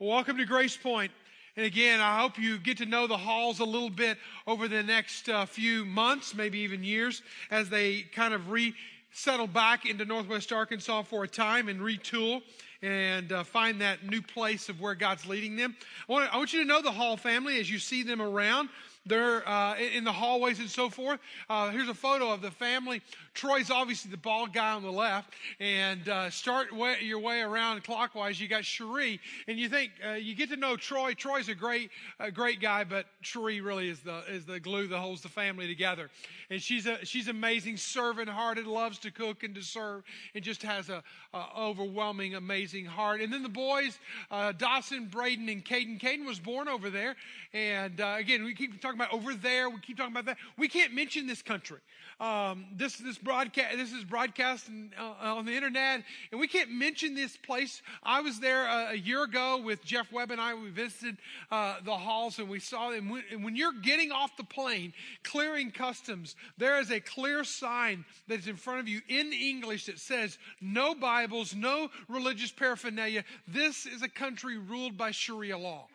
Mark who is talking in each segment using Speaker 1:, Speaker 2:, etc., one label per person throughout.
Speaker 1: Welcome to Grace Point. And again, I hope you get to know the halls a little bit over the next uh, few months, maybe even years, as they kind of resettle back into Northwest Arkansas for a time and retool and uh, find that new place of where God's leading them. I want, I want you to know the Hall family as you see them around. They're uh, in the hallways and so forth. Uh, here's a photo of the family. Troy's obviously the bald guy on the left. And uh, start way, your way around clockwise. You got Cherie, and you think uh, you get to know Troy. Troy's a great, a great guy, but Cherie really is the is the glue that holds the family together. And she's a she's amazing, servant-hearted, loves to cook and to serve, and just has a, a overwhelming, amazing heart. And then the boys, uh, Dawson, Braden, and Caden. Caden was born over there, and uh, again, we keep talking about over there. We keep talking about that. We can't mention this country. Um, this this broadcast this is broadcast uh, on the internet, and we can't mention this place. I was there a, a year ago with Jeff Webb and I. We visited uh, the halls and we saw them. And when you're getting off the plane, clearing customs, there is a clear sign that is in front of you in English that says no Bibles, no religious paraphernalia. This is a country ruled by Sharia law.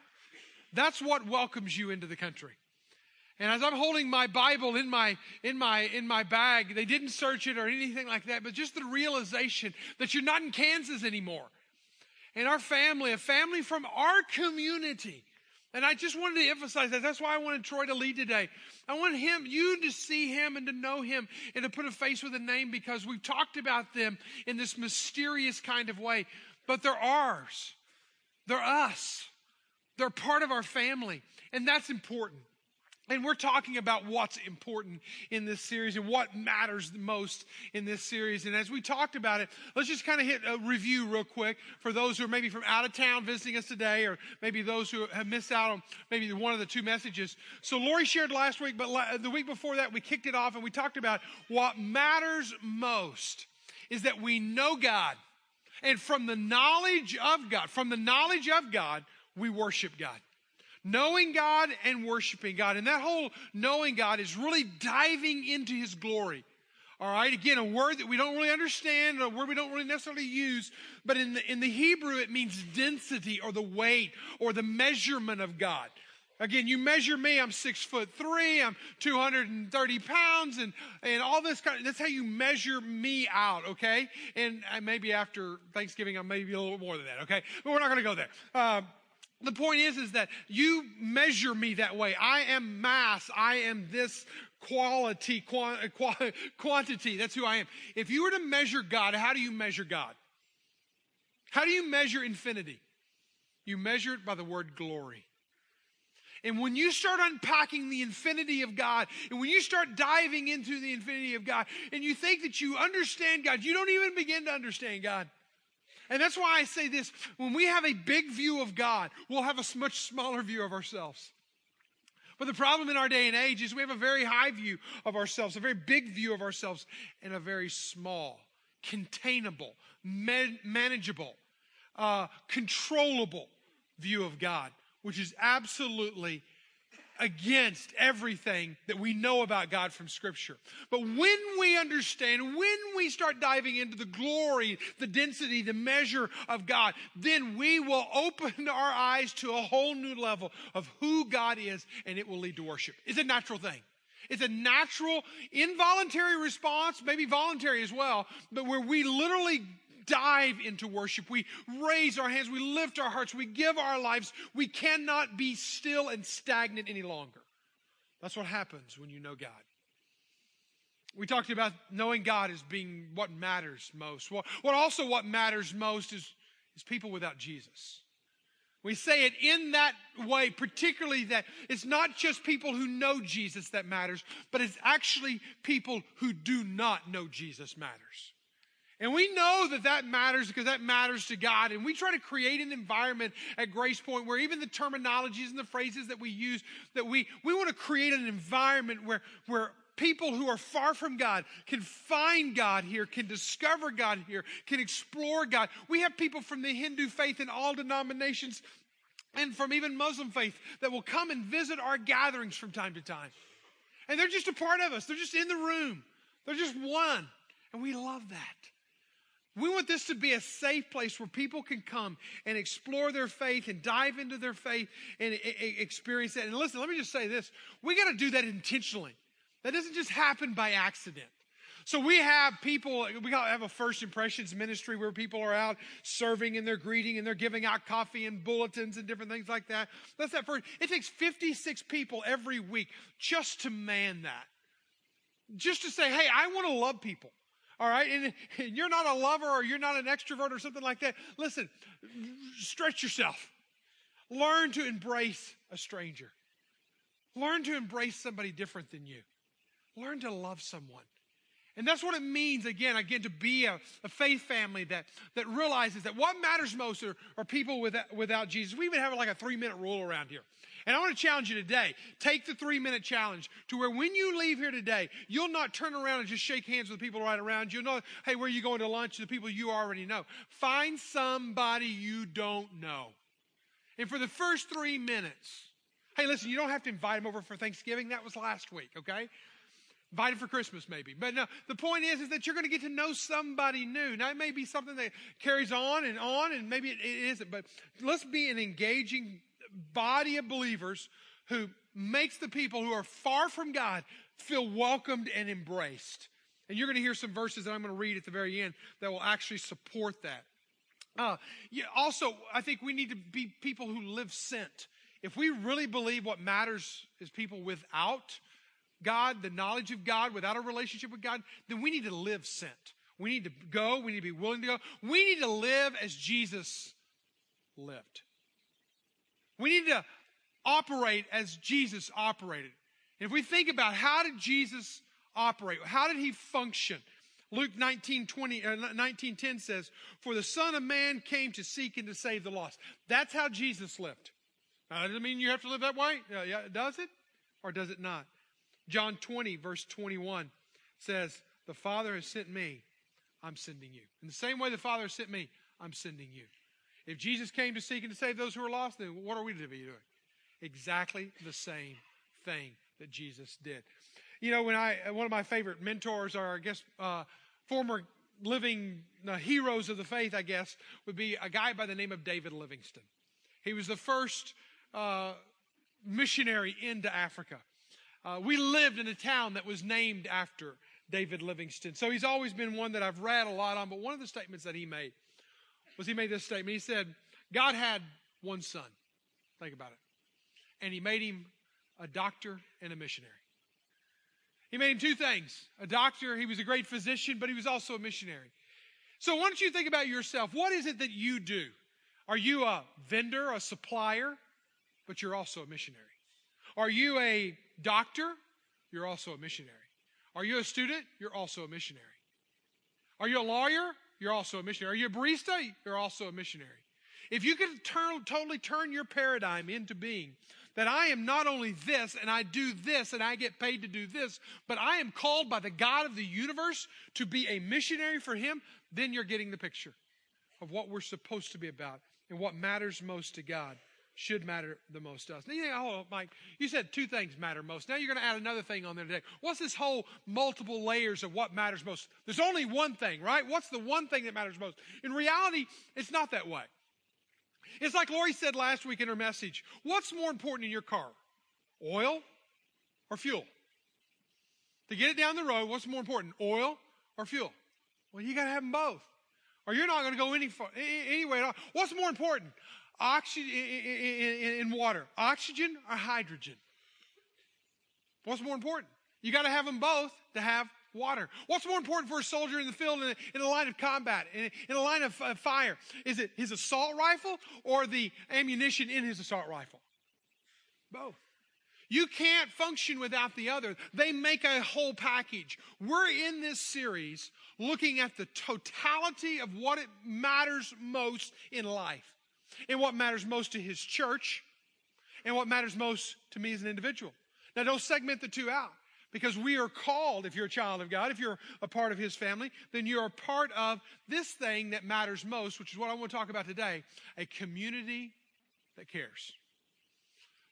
Speaker 1: That's what welcomes you into the country. And as I'm holding my Bible in my, in my, in my bag, they didn't search it or anything like that, but just the realization that you're not in Kansas anymore. And our family, a family from our community. And I just wanted to emphasize that. That's why I wanted Troy to lead today. I want him, you to see him and to know him and to put a face with a name because we've talked about them in this mysterious kind of way. But they're ours. They're us. They're part of our family. And that's important. And we're talking about what's important in this series and what matters the most in this series. And as we talked about it, let's just kind of hit a review real quick for those who are maybe from out of town visiting us today, or maybe those who have missed out on maybe one of the two messages. So Lori shared last week, but the week before that, we kicked it off and we talked about what matters most is that we know God. And from the knowledge of God, from the knowledge of God, we worship God knowing God and worshiping God. And that whole knowing God is really diving into His glory. All right, again, a word that we don't really understand, a word we don't really necessarily use, but in the, in the Hebrew it means density or the weight or the measurement of God. Again, you measure me, I'm six foot three, I'm 230 pounds, and, and all this kind of, that's how you measure me out, okay? And maybe after Thanksgiving, I'm maybe a little more than that, okay? But we're not going to go there. Uh, the point is, is that you measure me that way. I am mass. I am this quality, quantity. That's who I am. If you were to measure God, how do you measure God? How do you measure infinity? You measure it by the word glory. And when you start unpacking the infinity of God, and when you start diving into the infinity of God, and you think that you understand God, you don't even begin to understand God. And that's why I say this when we have a big view of God, we'll have a much smaller view of ourselves. But the problem in our day and age is we have a very high view of ourselves, a very big view of ourselves, and a very small, containable, man- manageable, uh, controllable view of God, which is absolutely against everything that we know about God from Scripture. But when we understand, when we start diving into the glory, the density, the measure of God, then we will open our eyes to a whole new level of who God is, and it will lead to worship. It's a natural thing. It's a natural, involuntary response, maybe voluntary as well, but where we literally dive into worship. We raise our hands. We lift our hearts. We give our lives. We cannot be still and stagnant any longer. That's what happens when you know God. We talked about knowing God as being what matters most. What, what also what matters most is, is people without Jesus. We say it in that way, particularly that it's not just people who know Jesus that matters, but it's actually people who do not know Jesus matters. And we know that that matters because that matters to God. And we try to create an environment at Grace Point where even the terminologies and the phrases that we use, that we, we want to create an environment where, where people who are far from God can find God here, can discover God here, can explore God. We have people from the Hindu faith in all denominations and from even Muslim faith that will come and visit our gatherings from time to time. And they're just a part of us. They're just in the room. They're just one. And we love that. We want this to be a safe place where people can come and explore their faith and dive into their faith and experience that. And listen, let me just say this. We got to do that intentionally. That doesn't just happen by accident. So we have people, we have a first impressions ministry where people are out serving and they're greeting and they're giving out coffee and bulletins and different things like that. That's that first. It takes 56 people every week just to man that. Just to say, hey, I want to love people. All right. And, and you're not a lover or you're not an extrovert or something like that. Listen, stretch yourself. Learn to embrace a stranger. Learn to embrace somebody different than you. Learn to love someone. And that's what it means, again, again, to be a, a faith family that, that realizes that what matters most are, are people without, without Jesus. We even have like a three minute rule around here. And I want to challenge you today. Take the three minute challenge to where when you leave here today, you'll not turn around and just shake hands with people right around you. You'll know, hey, where are you going to lunch? The people you already know. Find somebody you don't know. And for the first three minutes, hey, listen, you don't have to invite them over for Thanksgiving. That was last week, okay? Invited for Christmas, maybe. But no, the point is, is that you're going to get to know somebody new. Now, it may be something that carries on and on, and maybe it, it isn't, but let's be an engaging body of believers who makes the people who are far from God feel welcomed and embraced. And you're going to hear some verses that I'm going to read at the very end that will actually support that. Uh, yeah, also, I think we need to be people who live sent. If we really believe what matters is people without God, the knowledge of God, without a relationship with God, then we need to live sent. We need to go. We need to be willing to go. We need to live as Jesus lived. We need to operate as Jesus operated. And if we think about how did Jesus operate? How did he function? Luke 19, 20, uh, 19 10 says, For the Son of Man came to seek and to save the lost. That's how Jesus lived. Now, doesn't mean you have to live that way. Uh, yeah, does it? Or does it not? John 20, verse 21 says, The Father has sent me, I'm sending you. In the same way the Father has sent me, I'm sending you. If Jesus came to seek and to save those who are lost, then what are we to be doing? Exactly the same thing that Jesus did. You know, when I one of my favorite mentors, or I guess uh, former living uh, heroes of the faith, I guess, would be a guy by the name of David Livingstone. He was the first uh, missionary into Africa. Uh, we lived in a town that was named after David Livingstone. So he's always been one that I've read a lot on. But one of the statements that he made was he made this statement. He said, God had one son. Think about it. And he made him a doctor and a missionary. He made him two things a doctor, he was a great physician, but he was also a missionary. So why don't you think about yourself? What is it that you do? Are you a vendor, a supplier, but you're also a missionary? Are you a doctor? You're also a missionary. Are you a student? You're also a missionary. Are you a lawyer? You're also a missionary. Are you a barista? You're also a missionary. If you can turn, totally turn your paradigm into being that I am not only this and I do this and I get paid to do this, but I am called by the God of the universe to be a missionary for Him, then you're getting the picture of what we're supposed to be about and what matters most to God should matter the most to us. Now you think, oh, Mike, you said two things matter most. Now you're going to add another thing on there today. What's this whole multiple layers of what matters most? There's only one thing, right? What's the one thing that matters most? In reality, it's not that way. It's like Lori said last week in her message. What's more important in your car? Oil or fuel? To get it down the road, what's more important? Oil or fuel? Well, you got to have them both. Or you're not going to go any far, anyway at all. What's more important? Oxygen in water, oxygen or hydrogen? What's more important? You got to have them both to have water. What's more important for a soldier in the field in a, in a line of combat, in a, in a line of uh, fire? Is it his assault rifle or the ammunition in his assault rifle? Both. You can't function without the other. They make a whole package. We're in this series looking at the totality of what it matters most in life and what matters most to his church and what matters most to me as an individual. Now, don't segment the two out because we are called, if you're a child of God, if you're a part of his family, then you're a part of this thing that matters most, which is what I want to talk about today a community that cares.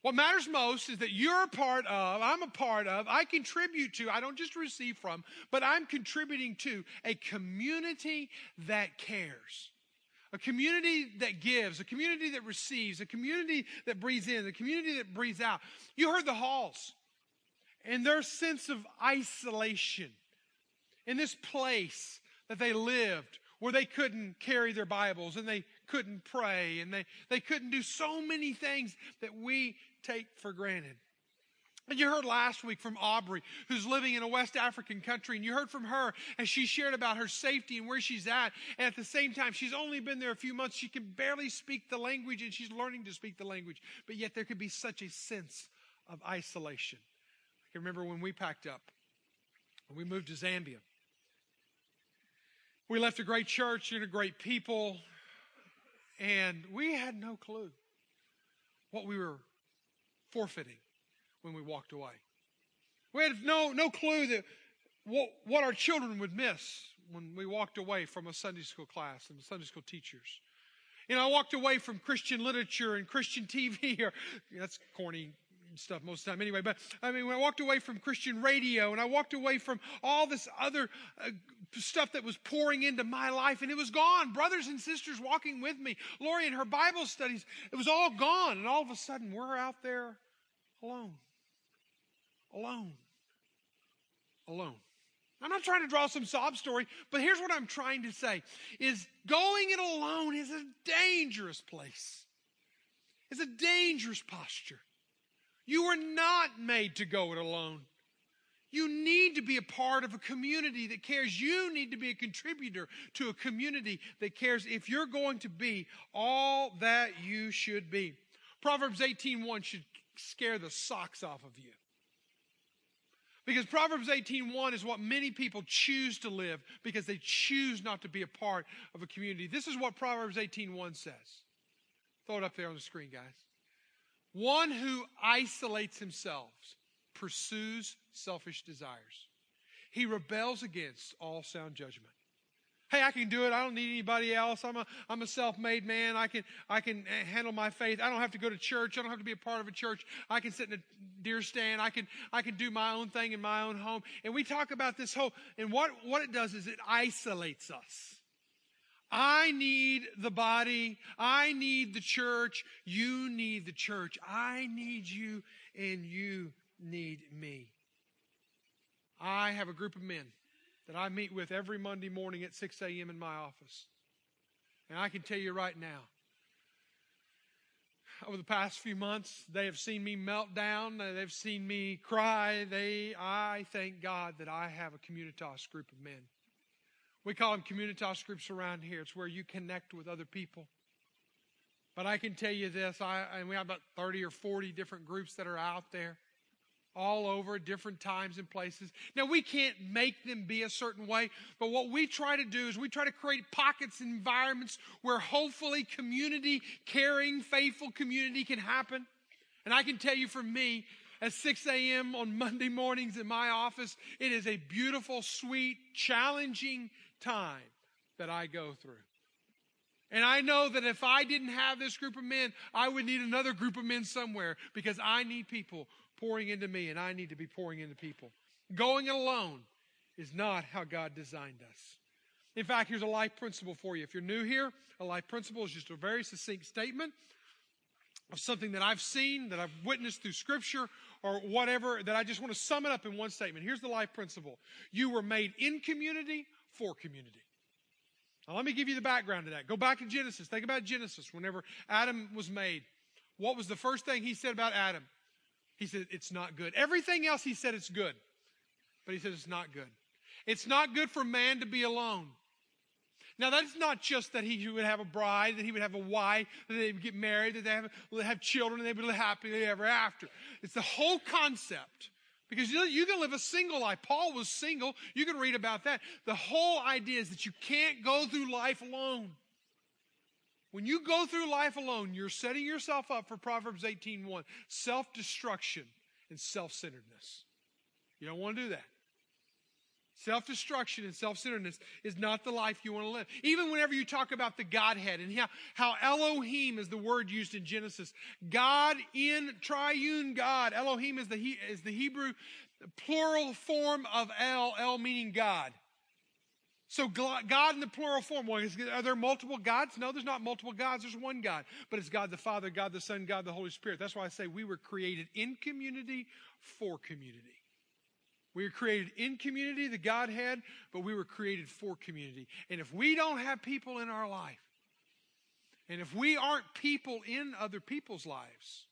Speaker 1: What matters most is that you're a part of, I'm a part of, I contribute to, I don't just receive from, but I'm contributing to a community that cares. A community that gives, a community that receives, a community that breathes in, a community that breathes out. You heard the halls and their sense of isolation in this place that they lived where they couldn't carry their Bibles and they couldn't pray and they, they couldn't do so many things that we take for granted. And you heard last week from Aubrey, who's living in a West African country, and you heard from her as she shared about her safety and where she's at. And at the same time, she's only been there a few months. She can barely speak the language, and she's learning to speak the language. But yet, there could be such a sense of isolation. I can remember when we packed up, when we moved to Zambia. We left a great church and a great people, and we had no clue what we were forfeiting when we walked away. We had no, no clue that what, what our children would miss when we walked away from a Sunday school class and Sunday school teachers. You know, I walked away from Christian literature and Christian TV, or that's corny stuff most of the time anyway, but I mean, when I walked away from Christian radio and I walked away from all this other uh, stuff that was pouring into my life and it was gone. Brothers and sisters walking with me, Lori and her Bible studies, it was all gone. And all of a sudden, we're out there alone. Alone. Alone. I'm not trying to draw some sob story, but here's what I'm trying to say is going it alone is a dangerous place. It's a dangerous posture. You were not made to go it alone. You need to be a part of a community that cares. You need to be a contributor to a community that cares if you're going to be all that you should be. Proverbs 18:1 should scare the socks off of you. Because Proverbs 18:1 is what many people choose to live because they choose not to be a part of a community. This is what Proverbs 18:1 says. Throw it up there on the screen, guys. One who isolates himself pursues selfish desires. He rebels against all sound judgment. Hey, I can do it. I don't need anybody else. I'm a, I'm a self-made man. I can, I can handle my faith. I don't have to go to church. I don't have to be a part of a church. I can sit in a deer stand. I can, I can do my own thing in my own home. And we talk about this whole, and what, what it does is it isolates us. I need the body. I need the church. You need the church. I need you and you need me. I have a group of men that I meet with every Monday morning at 6 a.m. in my office. And I can tell you right now, over the past few months, they have seen me melt down. They've seen me cry. They, I thank God that I have a communitas group of men. We call them communitas groups around here. It's where you connect with other people. But I can tell you this, I, and we have about 30 or 40 different groups that are out there all over different times and places. Now, we can't make them be a certain way, but what we try to do is we try to create pockets and environments where hopefully community, caring, faithful community can happen. And I can tell you for me, at 6 a.m. on Monday mornings in my office, it is a beautiful, sweet, challenging time that I go through. And I know that if I didn't have this group of men, I would need another group of men somewhere because I need people pouring into me, and I need to be pouring into people. Going alone is not how God designed us. In fact, here's a life principle for you. If you're new here, a life principle is just a very succinct statement of something that I've seen, that I've witnessed through Scripture, or whatever, that I just want to sum it up in one statement. Here's the life principle You were made in community for community. Now, let me give you the background to that. Go back to Genesis. Think about Genesis. Whenever Adam was made, what was the first thing he said about Adam? He said, It's not good. Everything else he said it's good. But he said it's not good. It's not good for man to be alone. Now, that's not just that he would have a bride, that he would have a wife, that they would get married, that they have, have children, and they would live happily ever after. It's the whole concept. Because you, know, you can live a single life. Paul was single. You can read about that. The whole idea is that you can't go through life alone. When you go through life alone, you're setting yourself up for Proverbs 18:1, self-destruction and self-centeredness. You don't want to do that. Self destruction and self centeredness is not the life you want to live. Even whenever you talk about the Godhead and how, how Elohim is the word used in Genesis, God in triune God. Elohim is the, is the Hebrew plural form of El, El meaning God. So God in the plural form. Well, are there multiple gods? No, there's not multiple gods. There's one God. But it's God the Father, God the Son, God the Holy Spirit. That's why I say we were created in community for community. We were created in community, the Godhead, but we were created for community. And if we don't have people in our life, and if we aren't people in other people's lives,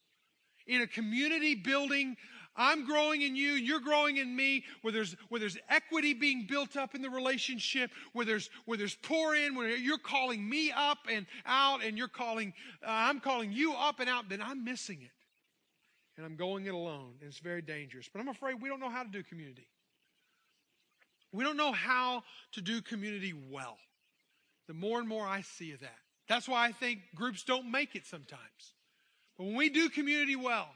Speaker 1: in a community building, I'm growing in you, you're growing in me, where there's, where there's equity being built up in the relationship, where there's, where there's pour in, where you're calling me up and out, and you're calling, uh, I'm calling you up and out, then I'm missing it and I'm going it alone. And it's very dangerous. But I'm afraid we don't know how to do community. We don't know how to do community well. The more and more I see of that. That's why I think groups don't make it sometimes. But when we do community well,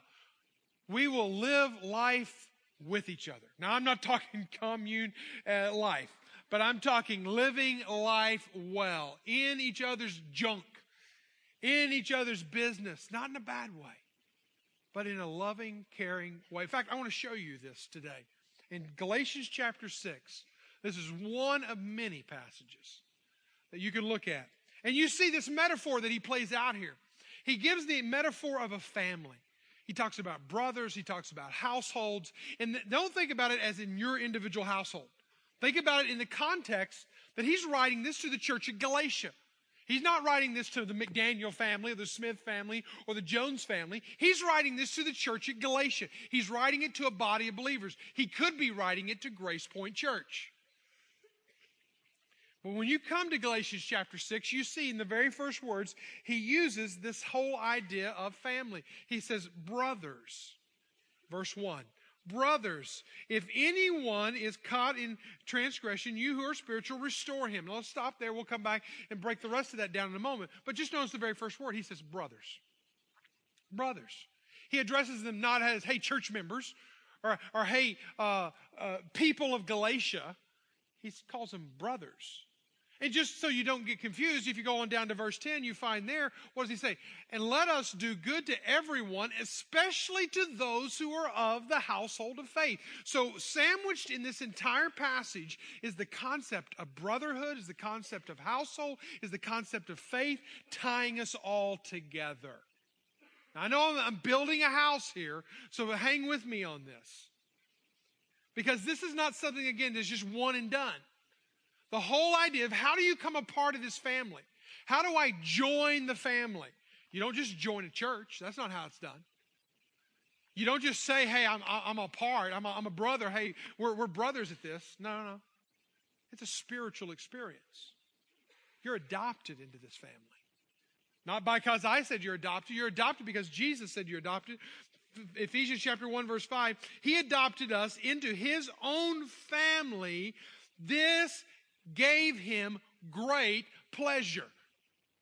Speaker 1: we will live life with each other. Now, I'm not talking commune uh, life, but I'm talking living life well in each other's junk, in each other's business, not in a bad way but in a loving, caring way. In fact, I want to show you this today. In Galatians chapter 6, this is one of many passages that you can look at. And you see this metaphor that he plays out here. He gives the metaphor of a family. He talks about brothers, he talks about households, and don't think about it as in your individual household. Think about it in the context that he's writing this to the church at Galatia. He's not writing this to the McDaniel family or the Smith family or the Jones family. He's writing this to the church at Galatia. He's writing it to a body of believers. He could be writing it to Grace Point Church. But when you come to Galatians chapter 6, you see in the very first words, he uses this whole idea of family. He says, brothers. Verse 1. Brothers, if anyone is caught in transgression, you who are spiritual, restore him. Now let's stop there. We'll come back and break the rest of that down in a moment. But just notice the very first word. He says, brothers. Brothers. He addresses them not as, hey, church members, or, or hey, uh, uh, people of Galatia. He calls them brothers. And just so you don't get confused, if you go on down to verse 10, you find there, what does he say? And let us do good to everyone, especially to those who are of the household of faith. So, sandwiched in this entire passage is the concept of brotherhood, is the concept of household, is the concept of faith, tying us all together. I know I'm building a house here, so hang with me on this. Because this is not something, again, that's just one and done. The whole idea of how do you come a part of this family? How do I join the family? You don't just join a church. That's not how it's done. You don't just say, hey, I'm, I'm a part, I'm a, I'm a brother. Hey, we're, we're brothers at this. No, no, no. It's a spiritual experience. You're adopted into this family. Not because I said you're adopted. You're adopted because Jesus said you're adopted. Ephesians chapter 1, verse 5. He adopted us into his own family. This gave him great pleasure.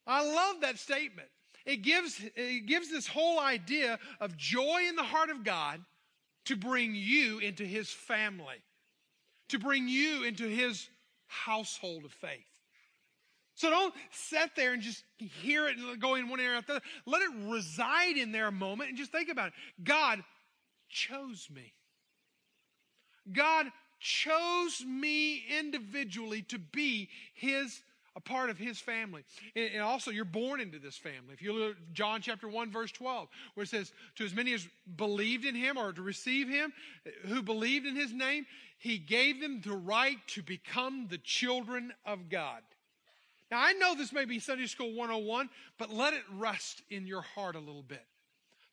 Speaker 1: I love that statement. It gives, it gives this whole idea of joy in the heart of God to bring you into his family, to bring you into his household of faith. So don't sit there and just hear it and go in one ear after the other. Let it reside in there a moment and just think about it. God chose me. God chose me individually to be his a part of his family. And, and, also, you're born into this family. If you look at John chapter 1, verse 12, where it says, To as many as believed in him or to receive him, who believed in his name, he gave them the right to become the children of God. Now, I know this may be Sunday School 101, but let it rest in your heart a little bit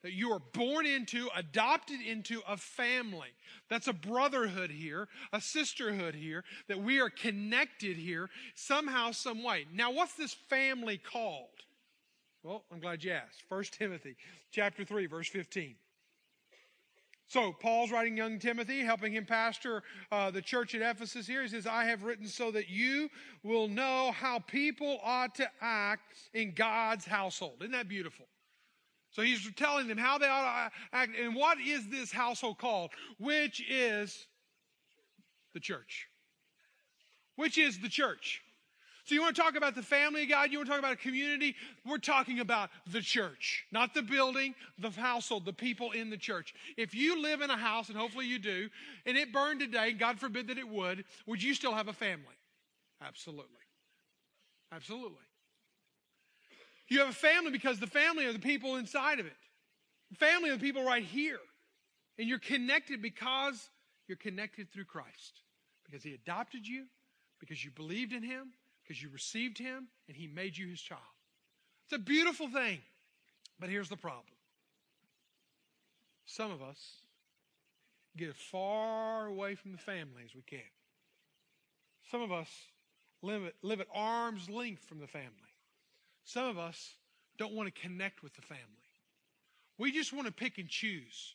Speaker 1: that you are born into, adopted into a family. That's a brotherhood here, a sisterhood here, that we are connected here somehow, some way. Now, what's this family called? Well, I'm glad you asked. 1 Timothy chapter 3, verse 15. So, Paul's writing young Timothy, helping him pastor uh, the church at Ephesus here. He says, I have written so that you will know how people ought to act in God's household. Isn't that beautiful? So he's telling them how they ought to act. And what is this household called? Which is the church. which is the church. So you want to talk about the family of God? You want to talk about a community? We're talking about the church, not the building, the household, the people in the church. If you live in a house, and hopefully you do, and it burned today, God forbid that it would, would you still have a family? Absolutely. Absolutely. You have a family because the family are the people inside of it. family are the people right here. And you're connected because you're connected through Christ. Because he adopted you, because you believed in him, because you received him and he made you his child. It's a beautiful thing. But here's the problem some of us get as far away from the family as we can. Some of us live, live at arm's length from the family. Some of us don't want to connect with the family. We just want to pick and choose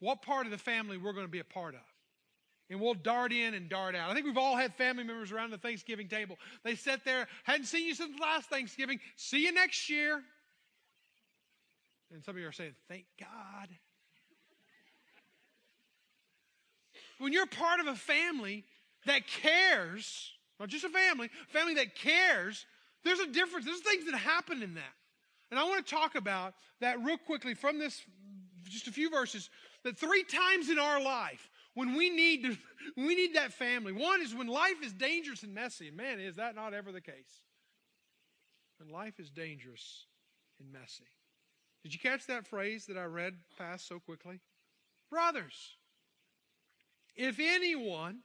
Speaker 1: what part of the family we're going to be a part of and we'll dart in and dart out. I think we've all had family members around the Thanksgiving table. They sit there, hadn't seen you since last Thanksgiving. See you next year. And some of you are saying, thank God. When you're part of a family that cares, not just a family, a family that cares, there's a difference. There's things that happen in that. And I want to talk about that real quickly from this, just a few verses, that three times in our life, when we need to, we need that family. One is when life is dangerous and messy. And man, is that not ever the case? When life is dangerous and messy. Did you catch that phrase that I read past so quickly? Brothers, if anyone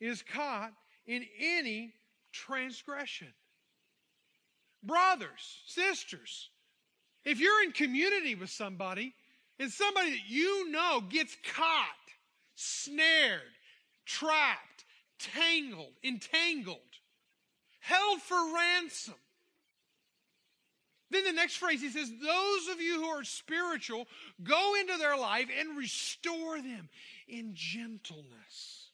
Speaker 1: is caught in any transgression, brothers, sisters, if you're in community with somebody and somebody that you know gets caught snared, trapped, tangled, entangled, held for ransom. Then the next phrase, he says, Those of you who are spiritual, go into their life and restore them in gentleness.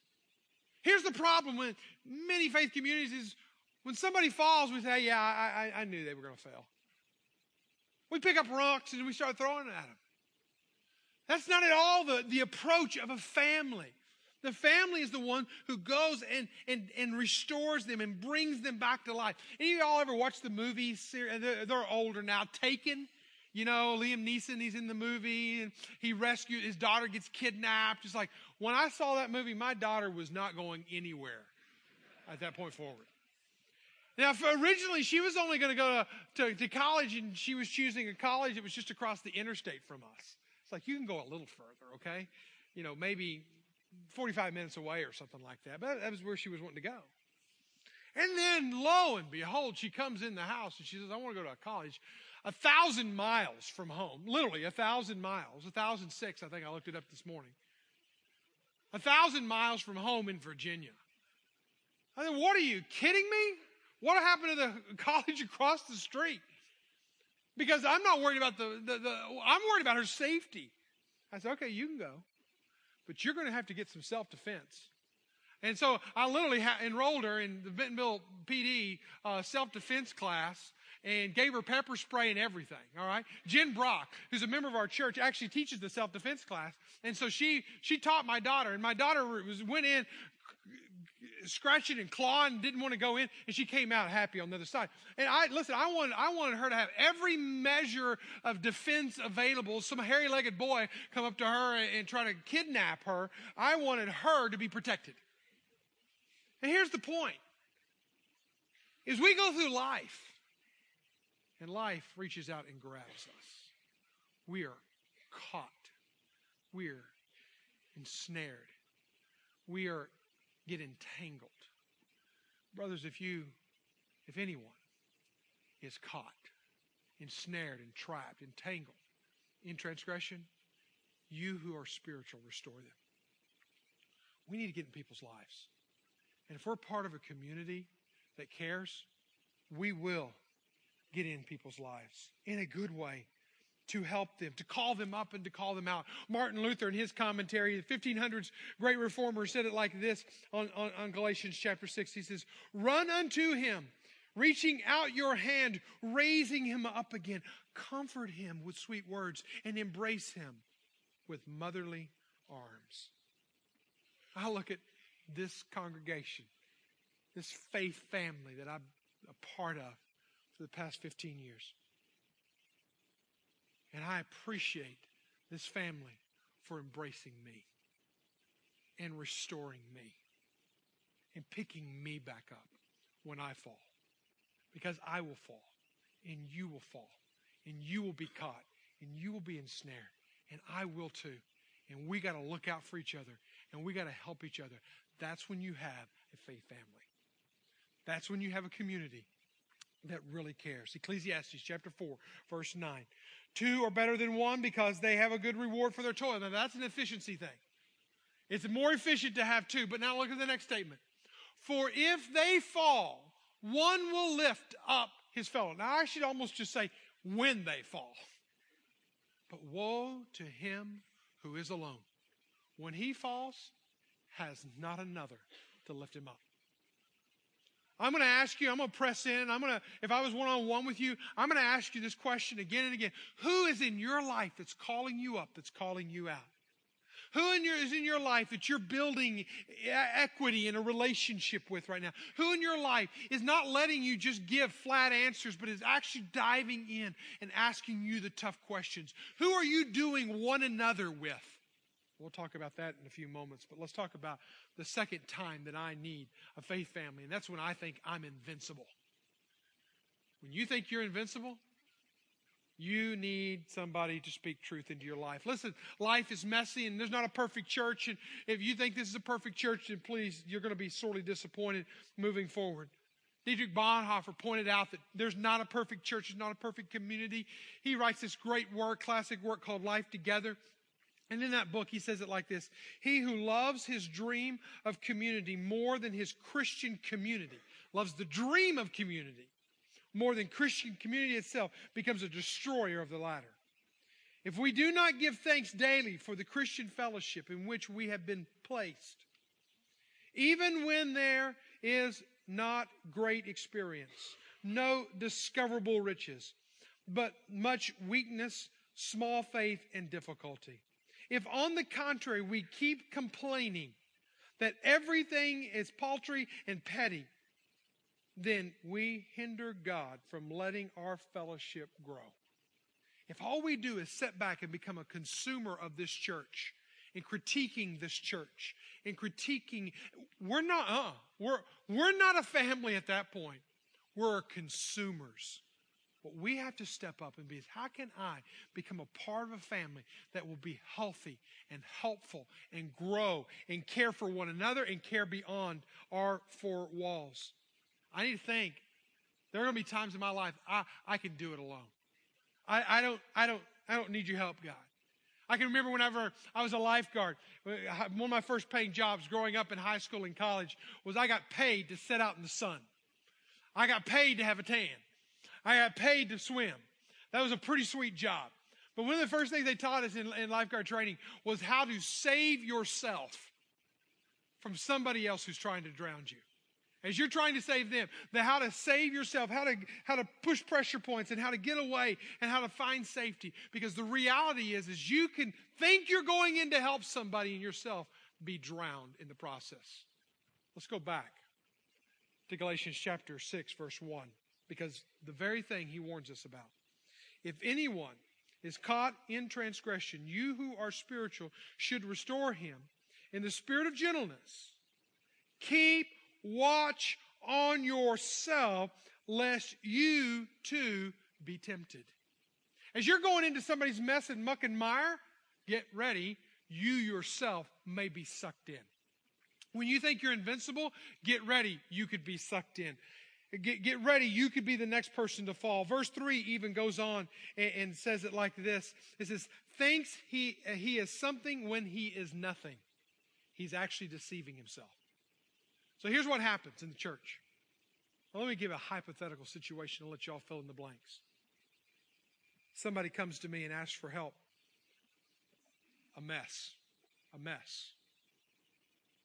Speaker 1: Here's the problem with many faith communities is when somebody falls, we say, Yeah, I, I, I knew they were going to fail. We pick up rocks and we start throwing at them. That's not at all the, the approach of a family. The family is the one who goes and, and, and restores them and brings them back to life. Any of y'all ever watch the movies? Uh, they're, they're older now. Taken. You know, Liam Neeson, he's in the movie and he rescued, his daughter gets kidnapped. Just like, when I saw that movie, my daughter was not going anywhere at that point forward. Now, originally, she was only going to go to, to college and she was choosing a college that was just across the interstate from us. It's like you can go a little further, okay? You know, maybe 45 minutes away or something like that. But that was where she was wanting to go. And then lo and behold, she comes in the house and she says, I want to go to a college a thousand miles from home. Literally a thousand miles. A thousand six, I think I looked it up this morning. A thousand miles from home in Virginia. I said, what are you kidding me? What happened to the college across the street? because I'm not worried about the, the, the I'm worried about her safety. I said, okay, you can go, but you're going to have to get some self defense. And so I literally ha- enrolled her in the Bentonville PD uh, self defense class and gave her pepper spray and everything. All right. Jen Brock, who's a member of our church, actually teaches the self defense class. And so she, she taught my daughter and my daughter was, went in scratching and clawing, didn't want to go in, and she came out happy on the other side. And I listen, I wanted, I wanted her to have every measure of defense available. Some hairy-legged boy come up to her and, and try to kidnap her. I wanted her to be protected. And here's the point: is we go through life, and life reaches out and grabs us. We are caught. We are ensnared. We are get entangled. Brothers, if you, if anyone is caught, ensnared and trapped, entangled in transgression, you who are spiritual, restore them. We need to get in people's lives. And if we're part of a community that cares, we will get in people's lives in a good way to help them, to call them up and to call them out. Martin Luther, in his commentary, the 1500s great reformer, said it like this on, on, on Galatians chapter 6. He says, Run unto him, reaching out your hand, raising him up again. Comfort him with sweet words and embrace him with motherly arms. I look at this congregation this faith family that I'm a part of for the past 15 years. And I appreciate this family for embracing me and restoring me and picking me back up when I fall. Because I will fall, and you will fall, and you will be caught, and you will be ensnared, and I will too. And we got to look out for each other, and we got to help each other. That's when you have a faith family. That's when you have a community that really cares. Ecclesiastes chapter 4, verse 9. Two are better than one because they have a good reward for their toil. Now that's an efficiency thing. It's more efficient to have two. But now look at the next statement. For if they fall, one will lift up his fellow. Now I should almost just say when they fall. But woe to him who is alone. When he falls, has not another to lift him up. I'm going to ask you, I'm going to press in. I'm going to, if I was one on one with you, I'm going to ask you this question again and again. Who is in your life that's calling you up, that's calling you out? Who in your, is in your life that you're building equity in a relationship with right now? Who in your life is not letting you just give flat answers, but is actually diving in and asking you the tough questions? Who are you doing one another with? We'll talk about that in a few moments, but let's talk about the second time that I need a faith family, and that's when I think I'm invincible. When you think you're invincible, you need somebody to speak truth into your life. Listen, life is messy and there's not a perfect church. And if you think this is a perfect church, then please, you're going to be sorely disappointed moving forward. Dietrich Bonhoeffer pointed out that there's not a perfect church, there's not a perfect community. He writes this great work, classic work called Life Together. And in that book, he says it like this He who loves his dream of community more than his Christian community, loves the dream of community, more than Christian community itself becomes a destroyer of the latter. If we do not give thanks daily for the Christian fellowship in which we have been placed, even when there is not great experience, no discoverable riches, but much weakness, small faith, and difficulty. If on the contrary we keep complaining that everything is paltry and petty, then we hinder God from letting our fellowship grow. If all we do is sit back and become a consumer of this church, in critiquing this church, in critiquing, we're not, uh, we're, we're not a family at that point. We're consumers. What we have to step up and be is how can I become a part of a family that will be healthy and helpful and grow and care for one another and care beyond our four walls? I need to think. There are going to be times in my life I, I can do it alone. I, I don't I don't I don't need your help, God. I can remember whenever I was a lifeguard, uh, one of my first paying jobs growing up in high school and college was I got paid to sit out in the sun. I got paid to have a tan. I got paid to swim. That was a pretty sweet job. But one of the first things they taught us in, in lifeguard training was how to save yourself from somebody else who's trying to drown you as you're trying to save them, the how to save yourself, how to, how to push pressure points and how to get away and how to find safety. Because the reality is, is you can think you're going in to help somebody and yourself be drowned in the process. Let's go back to Galatians chapter 6 verse 1 because the very thing he warns us about. If anyone is caught in transgression, you who are spiritual should restore him in the spirit of gentleness. Keep watch on yourself lest you too be tempted. As you're going into somebody's mess and muck and mire, get ready. You yourself may be sucked in. When you think you're invincible, get ready. You could be sucked in. Get, get ready. You could be the next person to fall. Verse 3 even goes on and, and says it like this. It says, thinks he, he is something when he is nothing. He's actually deceiving himself. So here's what happens in the church. Well, let me give a hypothetical situation and let y'all fill in the blanks. Somebody comes to me and asks for help. A mess. A mess.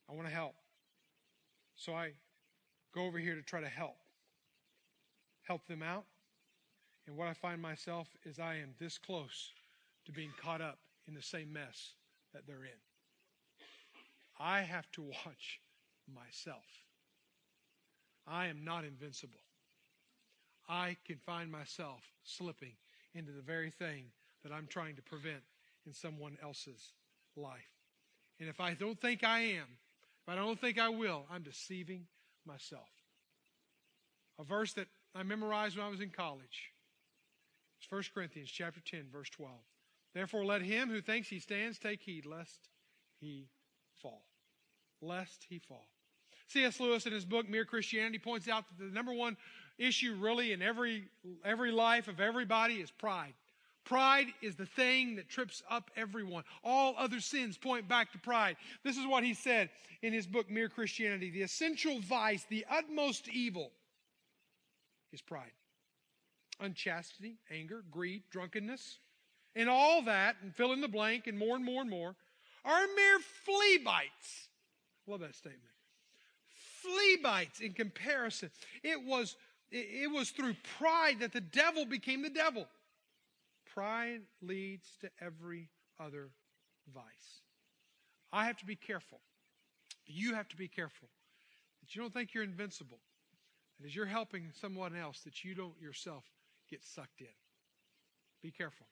Speaker 1: I want to help. So I go over here to try to help. Help them out. And what I find myself is I am this close to being caught up in the same mess that they're in. I have to watch myself. I am not invincible. I can find myself slipping into the very thing that I'm trying to prevent in someone else's life. And if I don't think I am, if I don't think I will, I'm deceiving myself. A verse that I memorized when I was in college. It's 1 Corinthians chapter 10, verse 12. Therefore, let him who thinks he stands take heed lest he fall. Lest he fall. C.S. Lewis, in his book Mere Christianity, points out that the number one issue, really, in every, every life of everybody is pride. Pride is the thing that trips up everyone. All other sins point back to pride. This is what he said in his book, Mere Christianity. The essential vice, the utmost evil, is pride. Unchastity, anger, greed, drunkenness, and all that, and fill in the blank, and more and more and more, are mere flea bites. Love that statement. Flea bites in comparison. It was, it was through pride that the devil became the devil. Pride leads to every other vice. I have to be careful. You have to be careful that you don't think you're invincible. And as you're helping someone else, that you don't yourself get sucked in. Be careful.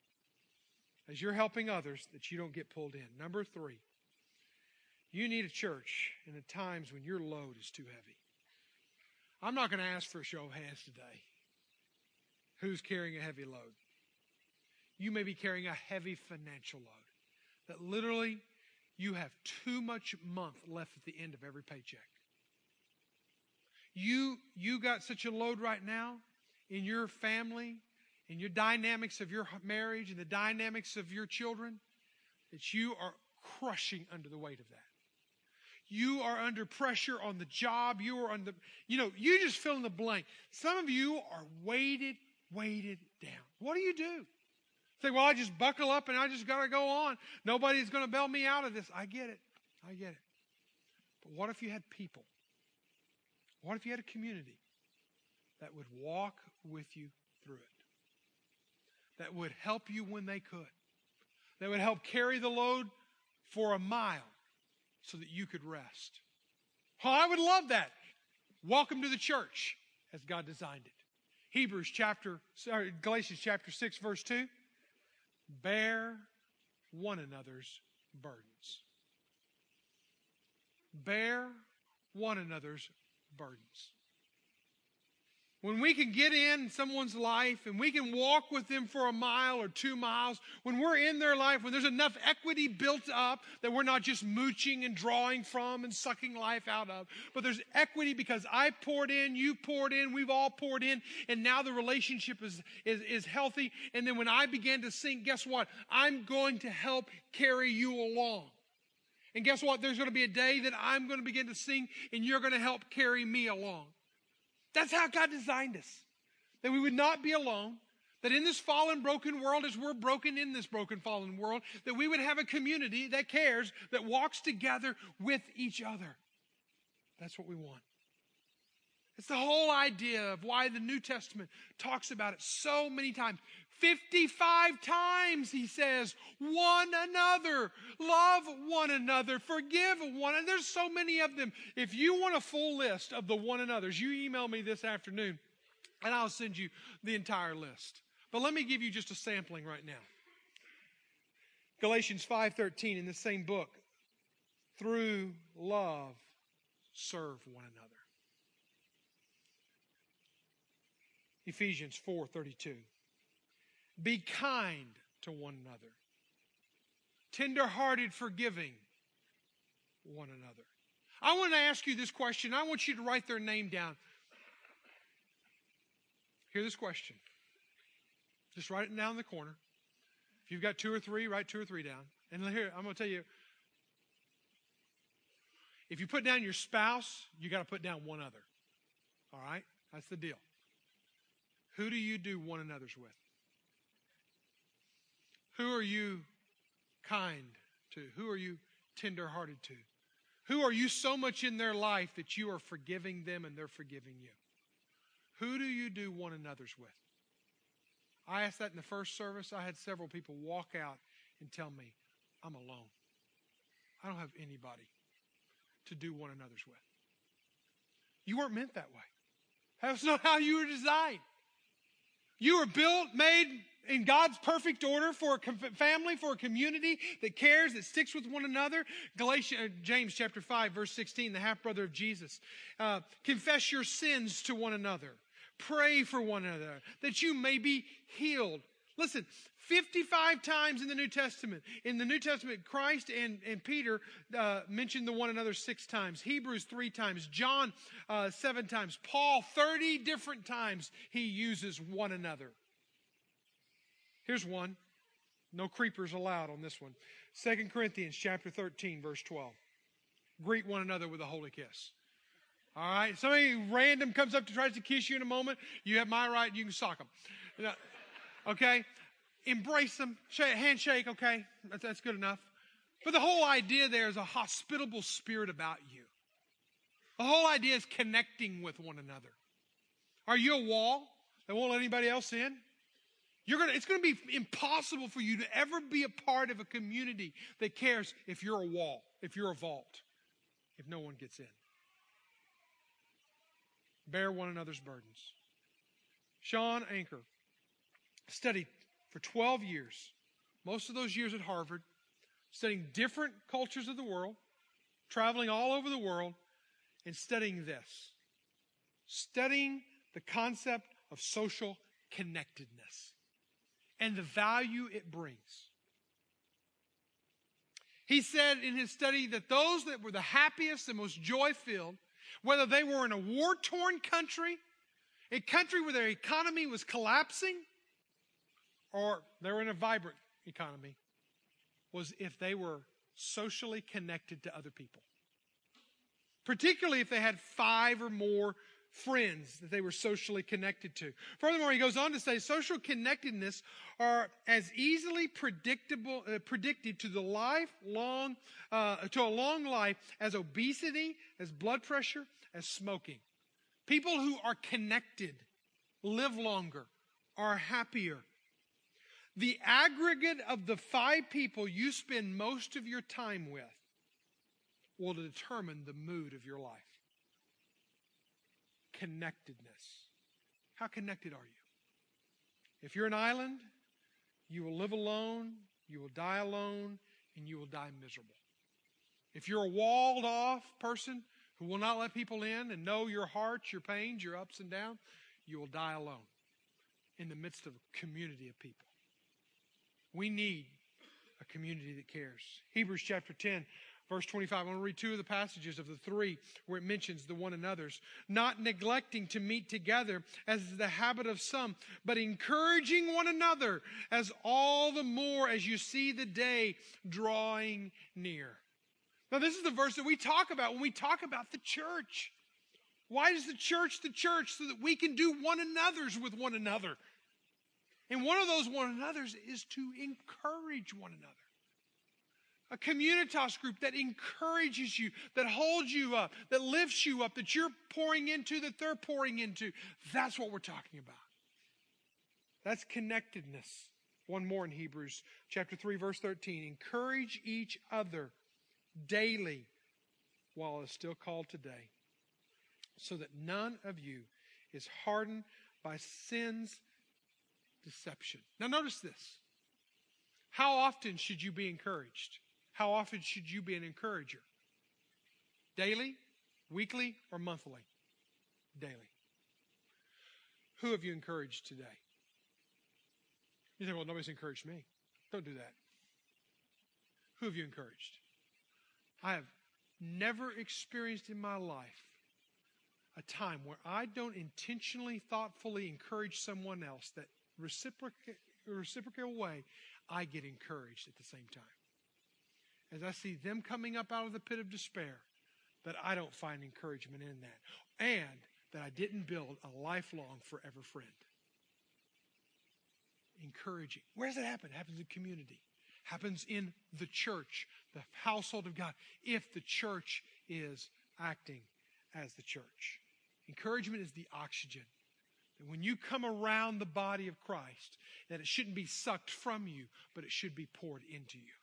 Speaker 1: As you're helping others, that you don't get pulled in. Number three, you need a church in the times when your load is too heavy. I'm not going to ask for a show of hands today. Who's carrying a heavy load? you may be carrying a heavy financial load. That literally you have too much month left at the end of every paycheck. You, you got such a load right now in your family, in your dynamics of your marriage, and the dynamics of your children, that you are crushing under the weight of that. You are under pressure on the job. You are on the, you know, you just fill in the blank. Some of you are weighted, weighted down. What do you do? Say, well, I just buckle up and I just got to go on. Nobody's going to bail me out of this. I get it. I get it. But what if you had people? What if you had a community that would walk with you through it? That would help you when they could. That would help carry the load for a mile so that you could rest. Oh, I would love that. Welcome to the church as God designed it. Hebrews chapter, sorry, Galatians chapter 6, verse 2. Bear one another's burdens. Bear one another's burdens. When we can get in someone's life and we can walk with them for a mile or two miles, when we're in their life, when there's enough equity built up that we're not just mooching and drawing from and sucking life out of, but there's equity because I poured in, you poured in, we've all poured in, and now the relationship is, is, is healthy. And then when I begin to sink, guess what? I'm going to help carry you along. And guess what? There's going to be a day that I'm going to begin to sing and you're going to help carry me along. That's how God designed us. That we would not be alone. That in this fallen, broken world, as we're broken in this broken, fallen world, that we would have a community that cares, that walks together with each other. That's what we want. It's the whole idea of why the New Testament talks about it so many times. 55 times he says, one another, love one another, forgive one another. There's so many of them. If you want a full list of the one another's, you email me this afternoon and I'll send you the entire list. But let me give you just a sampling right now. Galatians 5:13 in the same book. Through love serve one another. Ephesians 4:32 be kind to one another, tenderhearted, forgiving one another. I want to ask you this question. I want you to write their name down. Hear this question. Just write it down in the corner. If you've got two or three, write two or three down. And here, I'm going to tell you if you put down your spouse, you got to put down one other. All right? That's the deal. Who do you do one another's with? Who are you kind to? Who are you tenderhearted to? Who are you so much in their life that you are forgiving them and they're forgiving you? Who do you do one another's with? I asked that in the first service. I had several people walk out and tell me, I'm alone. I don't have anybody to do one another's with. You weren't meant that way. That's not how you were designed. You were built, made in God's perfect order for a family, for a community that cares, that sticks with one another. Galatians, uh, James chapter 5, verse 16, the half brother of Jesus. Uh, confess your sins to one another. Pray for one another that you may be healed. Listen, 55 times in the New Testament. In the New Testament, Christ and, and Peter uh, mentioned the one another six times. Hebrews three times. John uh, seven times. Paul 30 different times he uses one another. Here's one. No creepers allowed on this one. 2 Corinthians chapter 13, verse 12. Greet one another with a holy kiss. All right. Somebody random comes up to tries to kiss you in a moment. You have my right. You can sock them. Okay. Embrace them. handshake. Okay. That's, good enough. But the whole idea there is a hospitable spirit about you. The whole idea is connecting with one another. Are you a wall that won't let anybody else in? You're gonna, it's going to be impossible for you to ever be a part of a community that cares if you're a wall, if you're a vault, if no one gets in. Bear one another's burdens. Shawn Achor studied for 12 years, most of those years at Harvard, studying different cultures of the world, traveling all over the world, and studying this studying the concept of social connectedness and the value it brings. He said in his study that those that were the happiest and most joy filled, whether they were in a war torn country, a country where their economy was collapsing, or they were in a vibrant economy, was if they were socially connected to other people. Particularly if they had five or more friends that they were socially connected to. Furthermore, he goes on to say social connectedness are as easily predictable, uh, predicted to the lifelong, uh, to a long life as obesity, as blood pressure, as smoking. People who are connected live longer, are happier. The aggregate of the five people you spend most of your time with will determine the mood of your life connectedness. How connected are you? If you're an island, you will live alone, you will die alone, and you will die miserable. If you're a walled off person who will not let people in and know your hearts, your pains, your ups and downs, you will die alone in the midst of a community of people. We need a community that cares. Hebrews chapter 10, Verse 25, I want to read two of the passages of the three where it mentions the one another's. Not neglecting to meet together as is the habit of some, but encouraging one another as all the more as you see the day drawing near. Now, this is the verse that we talk about when we talk about the church. Why is the church the church? So that we can do one another's with one another. And one of those one another's is to encourage one another a communitas group that encourages you, that holds you up, that lifts you up, that you're pouring into, that they're pouring into. That's what we're talking about. That's connectedness. One more in Hebrews chapter 3 verse 13. Encourage each other daily while it's still called today, so that none of you is hardened by sin's deception. Now notice this. How often should you be encouraged? How often should you be an encourager? Daily, weekly, or monthly? Daily. Who have you encouraged today? You think, well, nobody's encouraged me. Don't do that. Who have you encouraged? I have never experienced in my life a time where I don't intentionally, thoughtfully encourage someone else that reciprocal, reciprocal way, I get encouraged at the same time as I see them coming up out of the pit of despair, that I don't find encouragement in that. And that I didn't build a lifelong, forever friend. Encouraging. Where does it happen? It happens in community. Happens in the church, the household of God, if the church is acting as the church. Encouragement is the oxygen. When you come around the body of Christ, that it shouldn't be sucked from you, but it should be poured into you.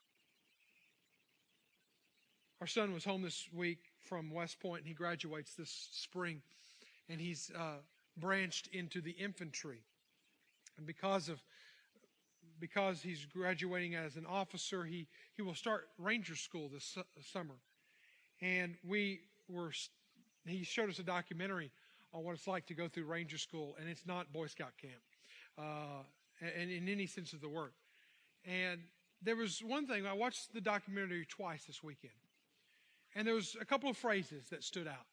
Speaker 1: Our son was home this week from West Point, and he graduates this spring. And he's uh, branched into the infantry. And because of because he's graduating as an officer, he, he will start Ranger School this su- summer. And we were, he showed us a documentary on what it's like to go through Ranger School, and it's not Boy Scout camp, uh, and in any sense of the word. And there was one thing, I watched the documentary twice this weekend, and there was a couple of phrases that stood out.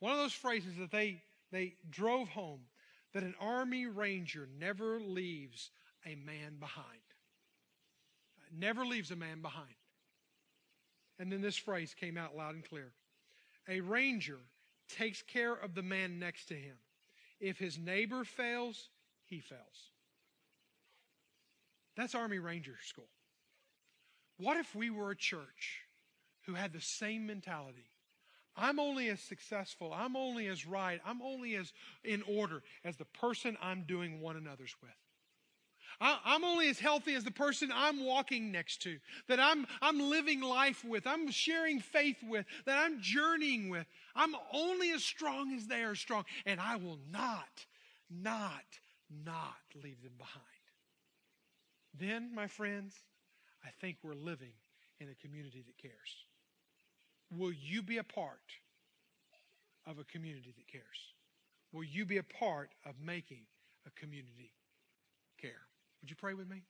Speaker 1: One of those phrases that they, they drove home that an Army Ranger never leaves a man behind. Never leaves a man behind. And then this phrase came out loud and clear. A ranger takes care of the man next to him. If his neighbor fails, he fails. That's Army Ranger School. What if we were a church who had the same mentality? I'm only as successful, I'm only as right, I'm only as in order as the person I'm doing one another's with. I'm only as healthy as the person I'm walking next to, that I'm, I'm living life with, I'm sharing faith with, that I'm journeying with. I'm only as strong as they are strong, and I will not, not, not leave them behind. Then, my friends, I think we're living in a community that cares. Will you be a part of a community that cares? Will you be a part of making a community care? Would you pray with me?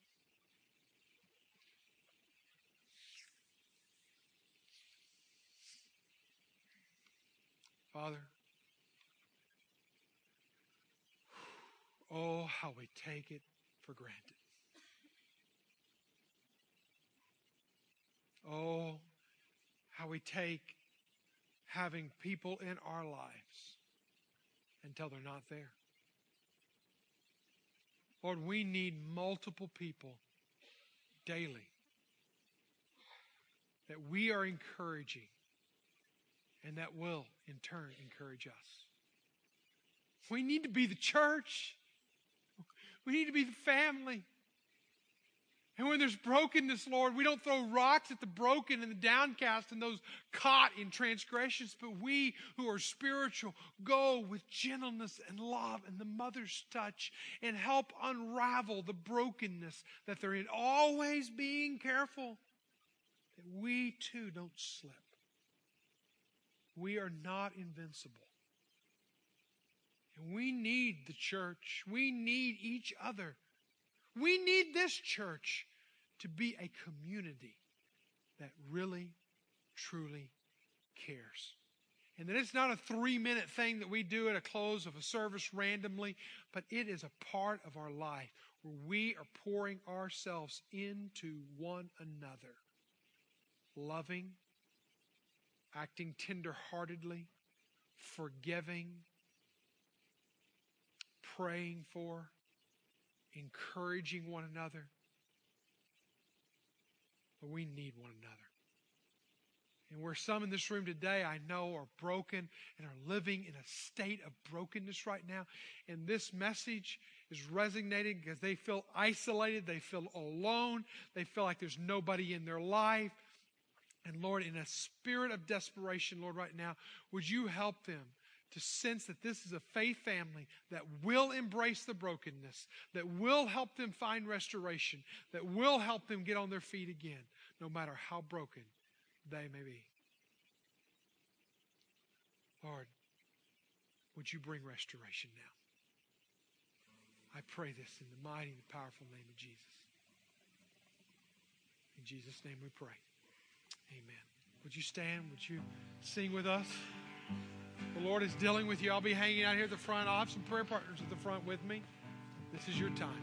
Speaker 1: Father, oh, how we take it for granted. Oh, how we take having people in our lives until they're not there. Lord, we need multiple people daily that we are encouraging and that will, in turn, encourage us. We need to be the church. We need to be the family. And when there's brokenness, Lord, we don't throw rocks at the broken and the downcast and those caught in transgressions, but we who are spiritual go with gentleness and love and the mother's touch and help unravel the brokenness that they're in. Always being careful that we too don't slip. We are not invincible. And we need the church. We need each other. We need this church to be a community that really, truly cares. And that it's not a three minute thing that we do at a close of a service randomly, but it is a part of our life where we are pouring ourselves into one another, loving, acting tenderheartedly, forgiving, praying for, encouraging one another but we need one another. And where some in this room today I know are broken and are living in a state of brokenness right now, and this message is resonating because they feel isolated, they feel alone, they feel like there's nobody in their life. And Lord, in a spirit of desperation, Lord, right now, would you help them to sense that this is a faith family that will embrace the brokenness, that will help them find restoration, that will help them get on their feet again, no matter how broken they may be. Lord, would you bring restoration now? I pray this in the mighty and powerful name of Jesus. In Jesus' name we pray. Amen. Would you stand? Would you sing with us? The Lord is dealing with you. I'll be hanging out here at the front. I'll have some prayer partners at the front with me. This is your time.